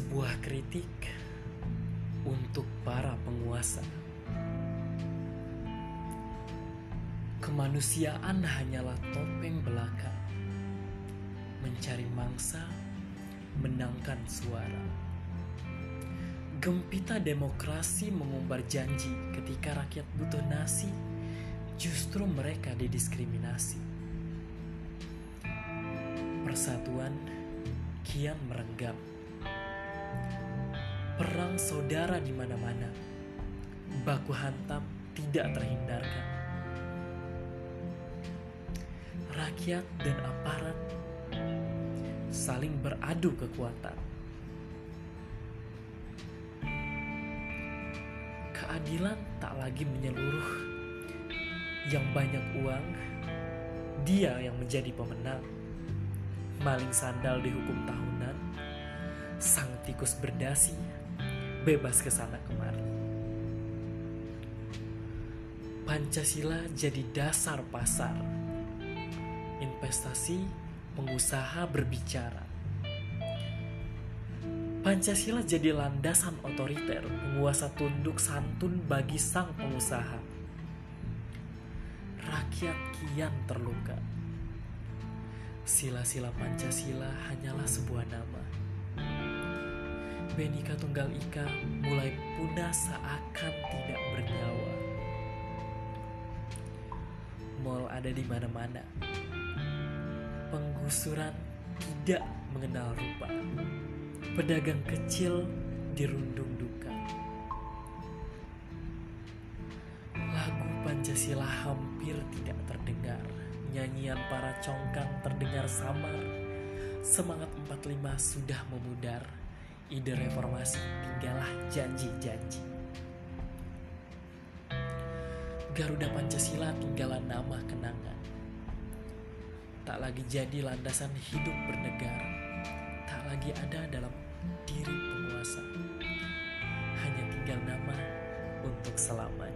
politik untuk para penguasa. Kemanusiaan hanyalah topeng belaka, mencari mangsa, menangkan suara. Gempita demokrasi mengumbar janji ketika rakyat butuh nasi, justru mereka didiskriminasi. Persatuan kian merenggam. Perang saudara di mana-mana, baku hantam tidak terhindarkan. Rakyat dan aparat saling beradu kekuatan. Keadilan tak lagi menyeluruh. Yang banyak uang, dia yang menjadi pemenang. Maling sandal dihukum tahunan, sang tikus berdasi, bebas ke sana kemari. Pancasila jadi dasar pasar. Investasi, pengusaha berbicara. Pancasila jadi landasan otoriter, penguasa tunduk santun bagi sang pengusaha. Rakyat kian terluka. Sila-sila Pancasila hanyalah sebuah nama. Benika Tunggal Ika mulai punah seakan tidak bernyawa. Mall ada di mana-mana. Penggusuran tidak mengenal rupa. Pedagang kecil dirundung duka. Lagu Pancasila hampir tidak terdengar. Nyanyian para congkang terdengar samar. Semangat 45 sudah memudar. Ide reformasi tinggallah janji-janji. Garuda Pancasila tinggalan nama kenangan. Tak lagi jadi landasan hidup bernegara. Tak lagi ada dalam diri penguasa. Hanya tinggal nama untuk selamanya.